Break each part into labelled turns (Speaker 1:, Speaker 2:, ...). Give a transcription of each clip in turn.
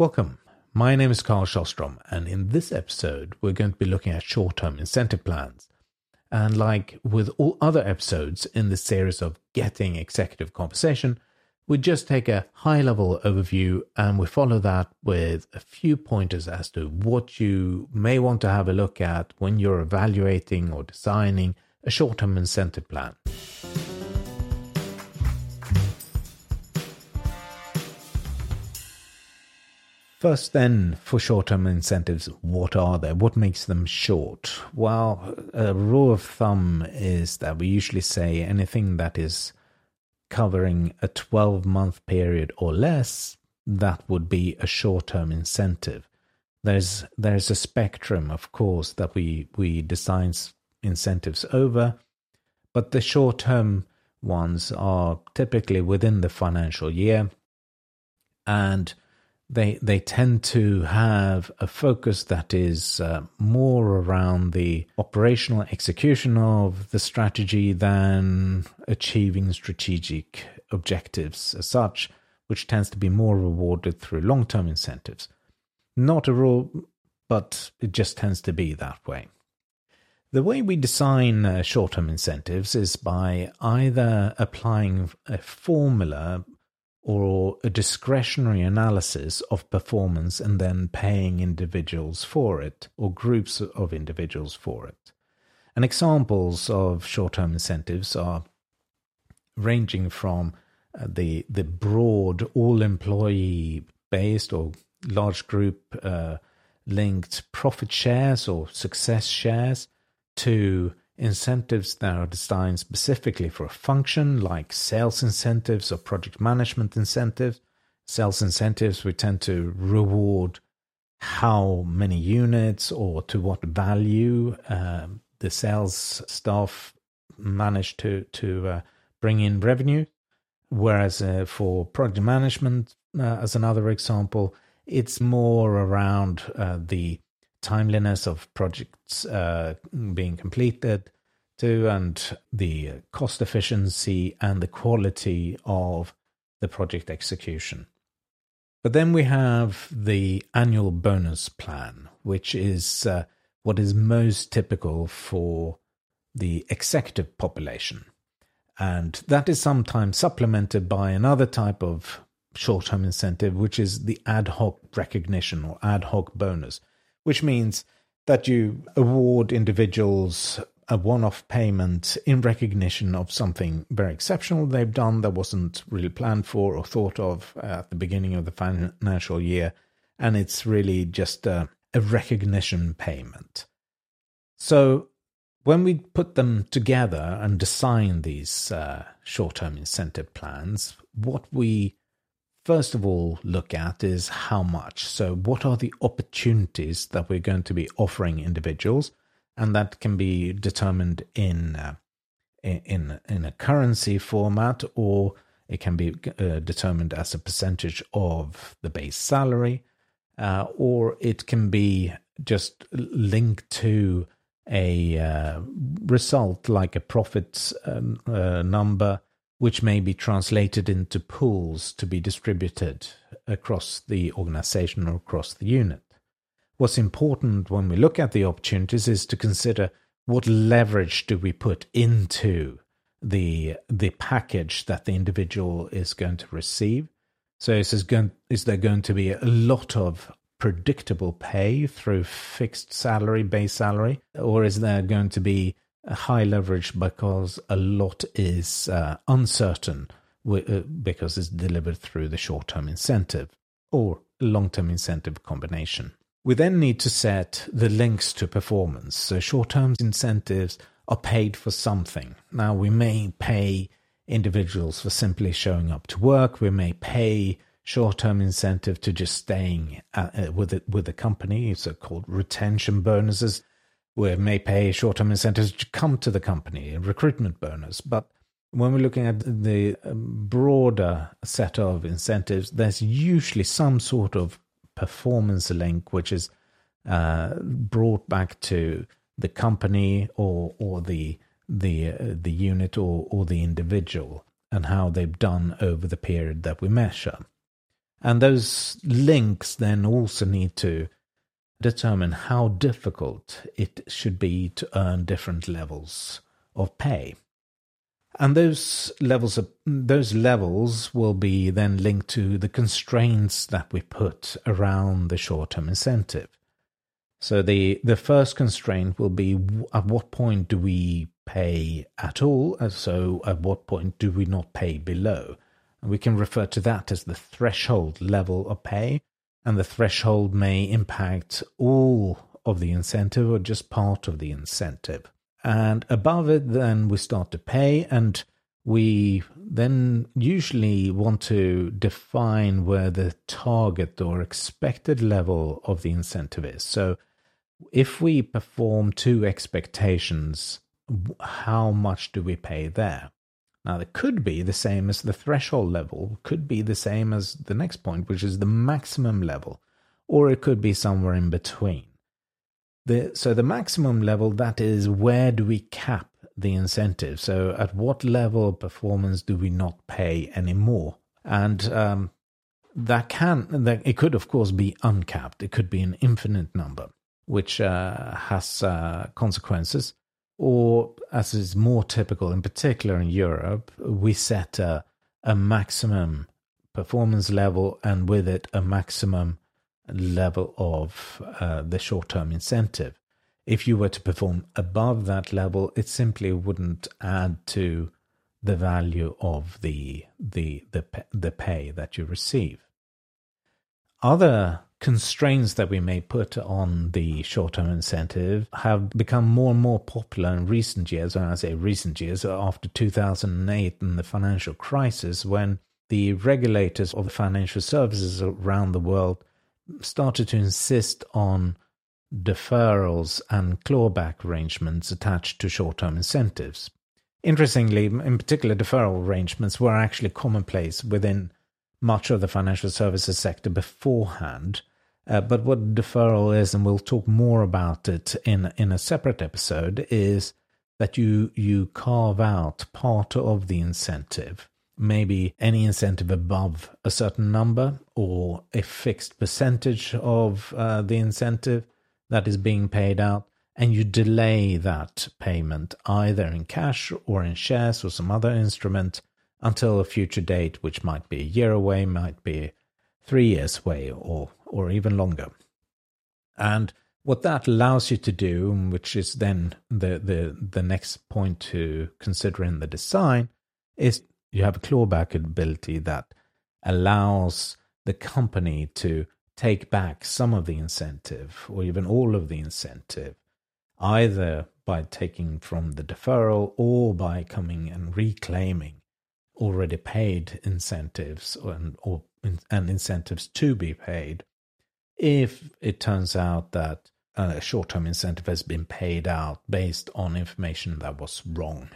Speaker 1: Welcome. My name is Carl Sjostrom, and in this episode, we're going to be looking at short term incentive plans. And like with all other episodes in this series of Getting Executive Compensation, we just take a high level overview and we follow that with a few pointers as to what you may want to have a look at when you're evaluating or designing a short term incentive plan. First, then, for short term incentives, what are they? What makes them short? Well, a rule of thumb is that we usually say anything that is covering a 12 month period or less, that would be a short term incentive. There's, there's a spectrum, of course, that we, we design incentives over, but the short term ones are typically within the financial year. And they they tend to have a focus that is uh, more around the operational execution of the strategy than achieving strategic objectives as such, which tends to be more rewarded through long term incentives. Not a rule, but it just tends to be that way. The way we design uh, short term incentives is by either applying a formula or a discretionary analysis of performance and then paying individuals for it or groups of individuals for it. And examples of short term incentives are ranging from uh, the, the broad all employee based or large group uh, linked profit shares or success shares to incentives that are designed specifically for a function, like sales incentives or project management incentives. Sales incentives, we tend to reward how many units or to what value um, the sales staff manage to to uh, bring in revenue. Whereas uh, for project management, uh, as another example, it's more around uh, the timeliness of projects uh, being completed to and the cost efficiency and the quality of the project execution. But then we have the annual bonus plan, which is uh, what is most typical for the executive population. And that is sometimes supplemented by another type of short term incentive, which is the ad hoc recognition or ad hoc bonus, which means that you award individuals a one off payment in recognition of something very exceptional they've done that wasn't really planned for or thought of at the beginning of the financial year. And it's really just a, a recognition payment. So when we put them together and design these uh, short term incentive plans, what we first of all look at is how much. So, what are the opportunities that we're going to be offering individuals? And that can be determined in uh, in in a currency format, or it can be uh, determined as a percentage of the base salary, uh, or it can be just linked to a uh, result like a profit um, uh, number which may be translated into pools to be distributed across the organization or across the unit. What's important when we look at the opportunities is to consider what leverage do we put into the the package that the individual is going to receive. So is, going, is there going to be a lot of predictable pay through fixed salary, base salary, or is there going to be high leverage because a lot is uh, uncertain uh, because it's delivered through the short term incentive or long term incentive combination. We then need to set the links to performance. So short term incentives are paid for something. Now, we may pay individuals for simply showing up to work, we may pay short term incentive to just staying uh, with it with the company, so called retention bonuses we may pay short term incentives to come to the company, recruitment bonus. But when we're looking at the um, broader set of incentives, there's usually some sort of performance link which is uh, brought back to the company or or the the uh, the unit or or the individual and how they've done over the period that we measure. And those links then also need to determine how difficult it should be to earn different levels of pay. And those levels of, those levels will be then linked to the constraints that we put around the short-term incentive. So the the first constraint will be at what point do we pay at all? So at what point do we not pay below? And we can refer to that as the threshold level of pay, and the threshold may impact all of the incentive or just part of the incentive. And above it, then we start to pay, and we then usually want to define where the target or expected level of the incentive is. So if we perform to expectations, how much do we pay there? Now, it could be the same as the threshold level, could be the same as the next point, which is the maximum level, or it could be somewhere in between. The, so, the maximum level, that is where do we cap the incentive? So, at what level of performance do we not pay anymore? And um, that can, that, it could, of course, be uncapped, it could be an infinite number which uh, has uh, consequences. Or, as is more typical, in particular in Europe, we set a, a maximum performance level and with it a maximum level of uh, the short term incentive. If you were to perform above that level, it simply wouldn't add to the value of the the the the pay that you receive. Other constraints that we may put on the short term incentive have become more and more popular in recent years. When I say recent years, after 2008 and the financial crisis, when the regulators of the financial services around the world started to insist on deferrals and clawback arrangements attached to short term incentives. Interestingly, in particular, deferral arrangements were actually commonplace within much of the financial services sector beforehand uh, but what deferral is, and we'll talk more about it in in a separate episode, is that you you carve out part of the incentive, maybe any incentive above a certain number or a fixed percentage of uh, the incentive that is being paid out, and you delay that payment either in cash or in shares or some other instrument until a future date, which might be a year away, might be three years way or or even longer. And what that allows you to do, which is then the, the, the next point to consider in the design, is you have a clawback ability that allows the company to take back some of the incentive or even all of the incentive, either by taking from the deferral or by coming and reclaiming already paid incentives and, or, and incentives to be paid if it turns out that a short term incentive has been paid out based on information that was wrong.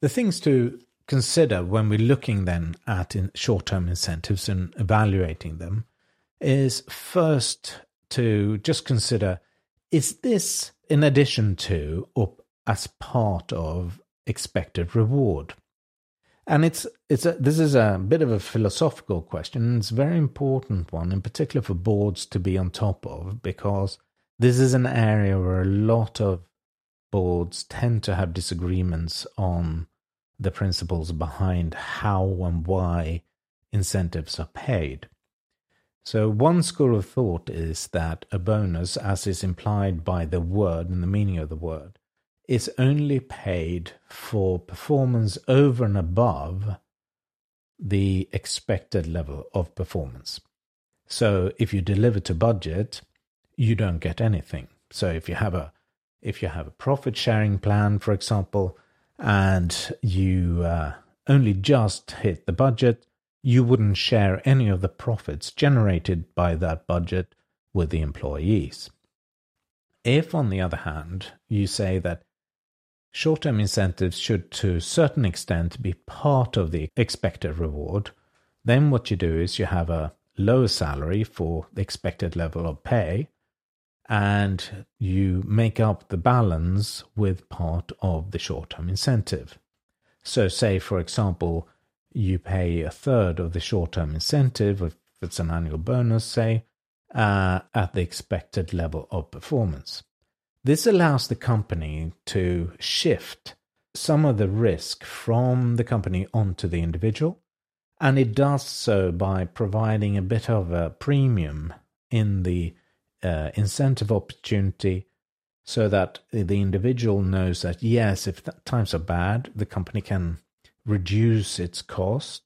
Speaker 1: The things to consider when we're looking then at short term incentives and evaluating them is first to just consider is this in addition to or as part of expected reward? And it's it's a, this is a bit of a philosophical question. It's a very important one, in particular for boards to be on top of, because this is an area where a lot of boards tend to have disagreements on the principles behind how and why incentives are paid. So, one school of thought is that a bonus, as is implied by the word and the meaning of the word, is only paid for performance over and above the expected level of performance. So if you deliver to budget, you don't get anything. So if you have a if you have a profit sharing plan, for example, and you uh, only just hit the budget, you wouldn't share any of the profits generated by that budget with the employees. If, on the other hand, you say that Short term incentives should, to a certain extent, be part of the expected reward. Then, what you do is you have a lower salary for the expected level of pay, and you make up the balance with part of the short term incentive. So, say, for example, you pay a third of the short term incentive if it's an annual bonus, say, uh, at the expected level of performance. This allows the company to shift some of the risk from the company onto the individual, and it does so by providing a bit of a premium in the uh, incentive opportunity so that the individual knows that yes, if times are bad, the company can reduce its cost.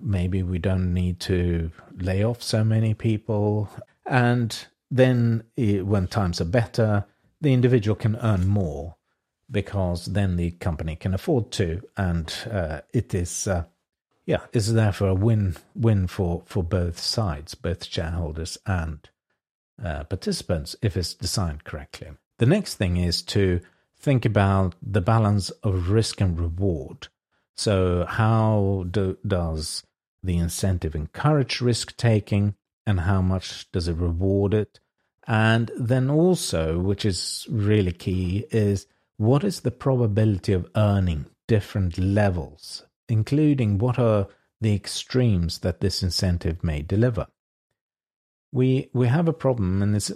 Speaker 1: Maybe we don't need to lay off so many people. And then when times are better, the individual can earn more because then the company can afford to. And uh, it is, uh, yeah, is therefore a win win for, for both sides, both shareholders and uh, participants, if it's designed correctly. The next thing is to think about the balance of risk and reward. So, how do, does the incentive encourage risk taking, and how much does it reward it? And then also, which is really key, is what is the probability of earning different levels, including what are the extremes that this incentive may deliver? we we have a problem, and it's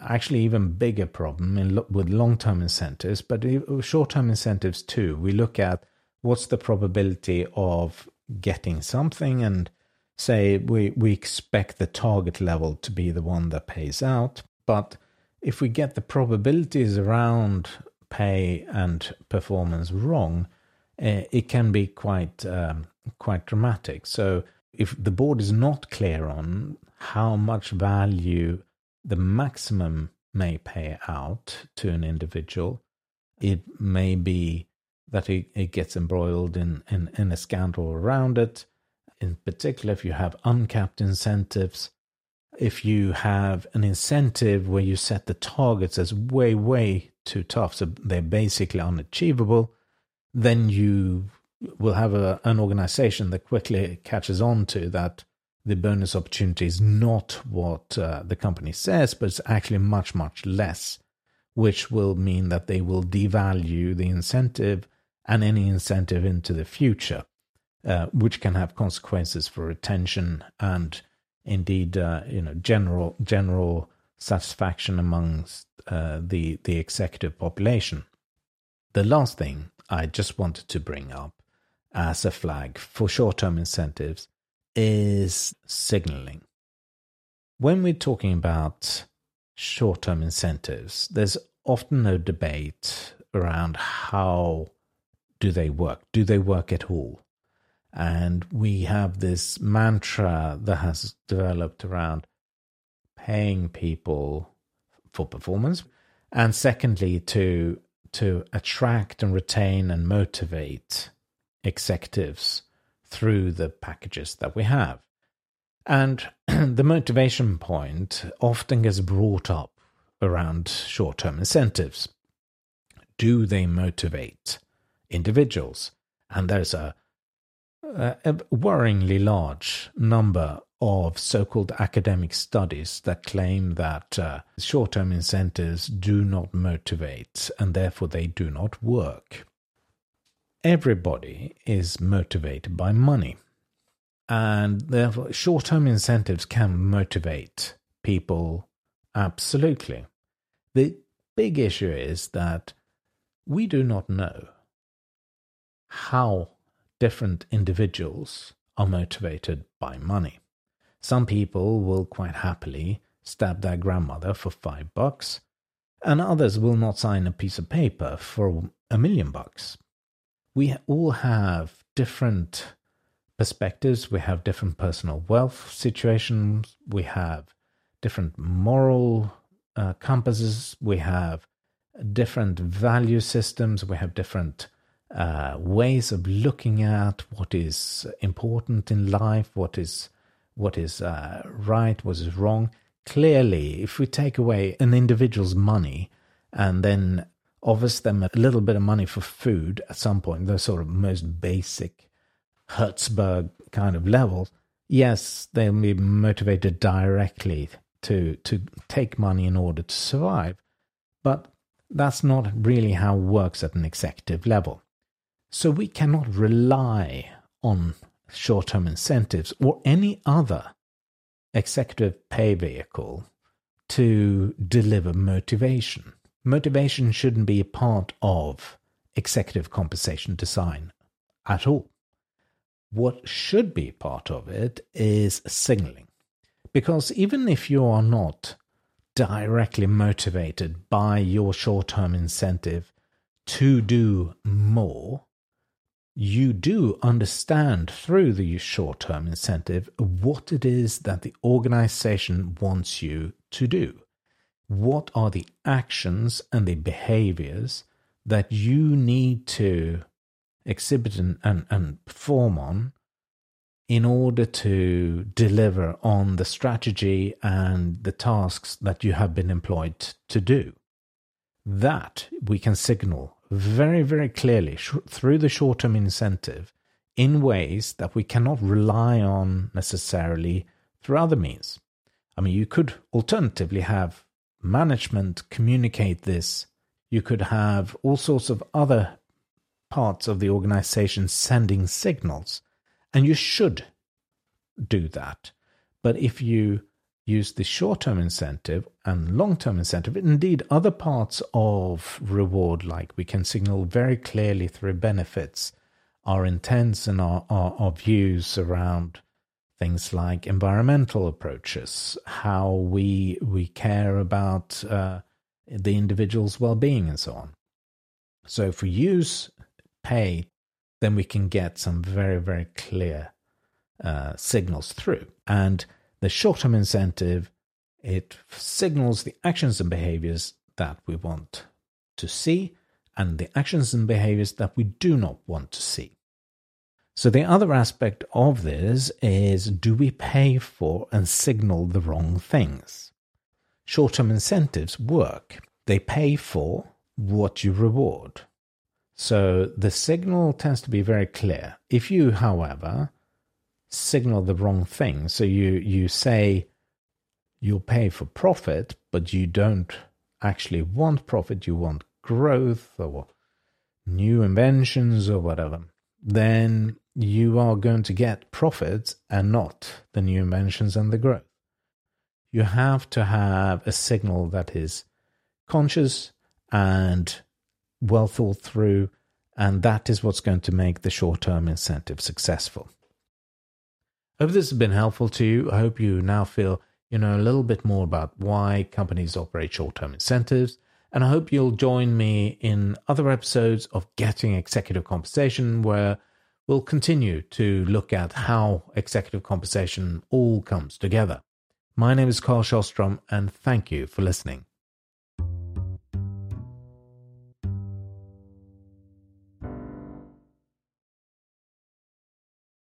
Speaker 1: actually even bigger problem in, with long term incentives, but short term incentives too. We look at what's the probability of getting something, and say we we expect the target level to be the one that pays out, but if we get the probabilities around pay and performance wrong, uh, it can be quite um, quite dramatic. So if the board is not clear on how much value the maximum may pay out to an individual. It may be that it, it gets embroiled in, in, in a scandal around it. In particular, if you have uncapped incentives, if you have an incentive where you set the targets as way, way too tough, so they're basically unachievable, then you will have a, an organization that quickly catches on to that the bonus opportunity is not what uh, the company says, but it's actually much, much less, which will mean that they will devalue the incentive and any incentive into the future, uh, which can have consequences for retention and indeed, uh, you know, general general satisfaction amongst uh, the the executive population. The last thing I just wanted to bring up as a flag for short term incentives is signaling. When we're talking about short term incentives, there's often no debate around how do they work? Do they work at all? And we have this mantra that has developed around paying people for performance. And secondly, to to attract and retain and motivate executives through the packages that we have. And the motivation point often gets brought up around short term incentives. Do they motivate individuals? And there's a, a worryingly large number of so called academic studies that claim that uh, short term incentives do not motivate and therefore they do not work everybody is motivated by money. And therefore, short term incentives can motivate people absolutely. The big issue is that we do not know how different individuals are motivated by money. Some people will quite happily stab their grandmother for five bucks, and others will not sign a piece of paper for a million bucks we all have different perspectives. We have different personal wealth situations. We have different moral uh, compasses. We have different value systems. We have different uh, ways of looking at what is important in life, what is what is uh, right, what is wrong. Clearly, if we take away an individual's money and then offers them a little bit of money for food at some point, the sort of most basic Herzberg kind of levels, yes, they'll be motivated directly to to take money in order to survive. But that's not really how it works at an executive level. So we cannot rely on short term incentives or any other executive pay vehicle to deliver motivation. Motivation shouldn't be a part of executive compensation design at all. What should be part of it is signaling. Because even if you are not directly motivated by your short term incentive to do more, you do understand through the short term incentive what it is that the organization wants you to do. What are the actions and the behaviors that you need to exhibit and, and, and perform on in order to deliver on the strategy and the tasks that you have been employed to do. That we can signal very, very clearly sh- through the short term incentive in ways that we cannot rely on necessarily through other means. I mean, you could alternatively have management communicate this. You could have all sorts of other parts of the organization sending signals and you should do that. But if you use the short term incentive and long term incentive, indeed other parts of reward, like we can signal very clearly through benefits our intents and our, our, our views around things like environmental approaches, how we we care about uh, the individual's well-being, and so on. So if we use pay then we can get some very, very clear uh, signals through. And the short term incentive, it signals the actions and behaviors that we want to see and the actions and behaviors that we do not want to see. So, the other aspect of this is do we pay for and signal the wrong things? Short term incentives work, they pay for what you reward. So the signal tends to be very clear. If you, however, signal the wrong thing, so you, you say you'll pay for profit, but you don't actually want profit, you want growth or new inventions or whatever, then you are going to get profit and not the new inventions and the growth. You have to have a signal that is conscious and well thought through, and that is what's going to make the short term incentive successful. Hope this has been helpful to you. I hope you now feel you know a little bit more about why companies operate short term incentives. And I hope you'll join me in other episodes of Getting Executive Compensation, where we'll continue to look at how executive compensation all comes together. My name is Carl Sjostrom, and thank you for listening.